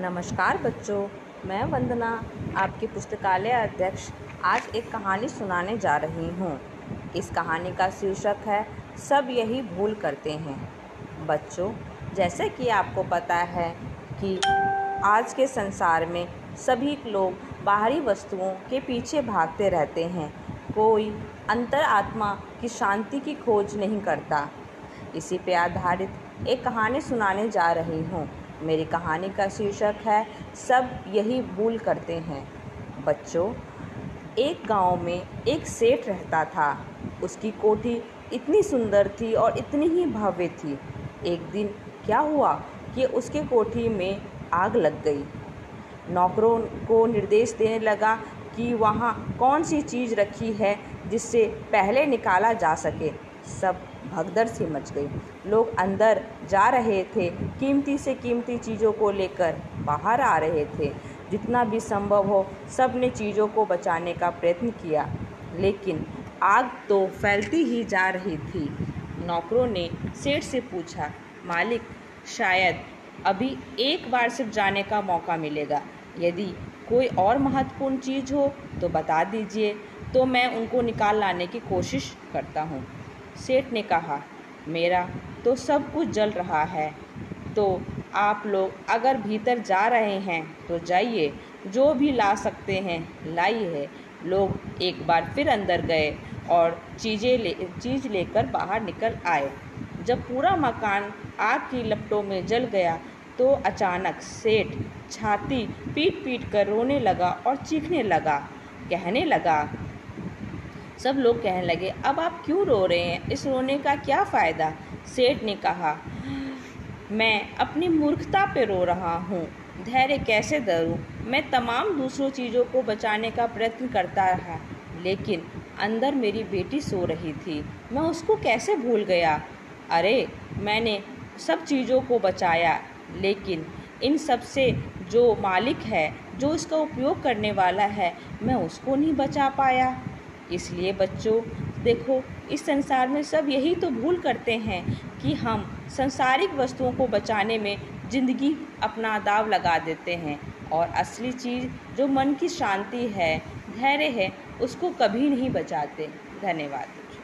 नमस्कार बच्चों, मैं वंदना, आपके पुस्तकालय अध्यक्ष, आज एक कहानी सुनाने जा रही हूँ। इस कहानी का शीर्षक है, सब यही भूल करते हैं। बच्चों, जैसे कि आपको पता है कि आज के संसार में सभी लोग बाहरी वस्तुओं के पीछे भागते रहते हैं। कोई अंतर आत्मा की शांति की खोज नहीं करता। इसी पे आधारित एक कहानी सुनाने जा रही हूँ। मेरी कहानी का शीर्षक है, सब यही भूल करते हैं। बच्चों, एक गाँव में एक सेठ रहता था। उसकी कोठी इतनी सुंदर थी और इतनी ही भव्य थी। एक दिन क्या हुआ कि उसके कोठी में आग लग गई। नौकरों को निर्देश देने लगा कि वहाँ कौन सी चीज़ रखी है जिससे पहले निकाला जा सके। सब भगदड़ सी मच गई। लोग अंदर जा रहे थे, कीमती से कीमती चीज़ों को लेकर बाहर आ रहे थे। जितना भी संभव हो सबने चीज़ों को बचाने का प्रयत्न किया। लेकिन आग तो फैलती ही जा रही थी। नौकरों ने सेठ से पूछा, मालिक, शायद अभी एक बार सिर्फ़ जाने का मौका मिलेगा। यदि कोई और महत्वपूर्ण चीज़ हो तो बता दीजिए। तो मैं उनको निकाल लाने की कोशिश करता हूँ। सेठ ने कहा, मेरा तो सब कुछ जल रहा है। तो आप लोग अगर भीतर जा रहे हैं तो जाइए। जो भी ला सकते हैं, लाइए लोग एक बार फिर अंदर गए और चीज़ें ले, चीज़ लेकर बाहर निकल आए। जब पूरा मकान आग की लपटों में जल गया तो अचानक सेठ छाती पीट पीट कर रोने लगा और चीखने लगा। कहने लगा सब लोग कहने लगे, अब आप क्यों रो रहे हैं? इस रोने का क्या फ़ायदा? सेठ ने कहा, मैं अपनी मूर्खता पे रो रहा हूँ। धैर्य कैसे धरूँ? मैं तमाम दूसरों चीज़ों को बचाने का प्रयत्न करता रहा, लेकिन अंदर मेरी बेटी सो रही थी। मैं उसको कैसे भूल गया? अरे, मैंने सब चीज़ों को बचाया, लेकिन इन सबसे जो मालिक है, जो इसका उपयोग करने वाला है, मैं उसको नहीं बचा पाया। इसलिए बच्चों, देखो, इस संसार में सब यही तो भूल करते हैं कि हम संसारिक वस्तुओं को बचाने में ज़िंदगी अपना दाव लगा देते हैं। और असली चीज़ जो मन की शांति है, धैर्य है, उसको कभी नहीं बचाते। धन्यवाद।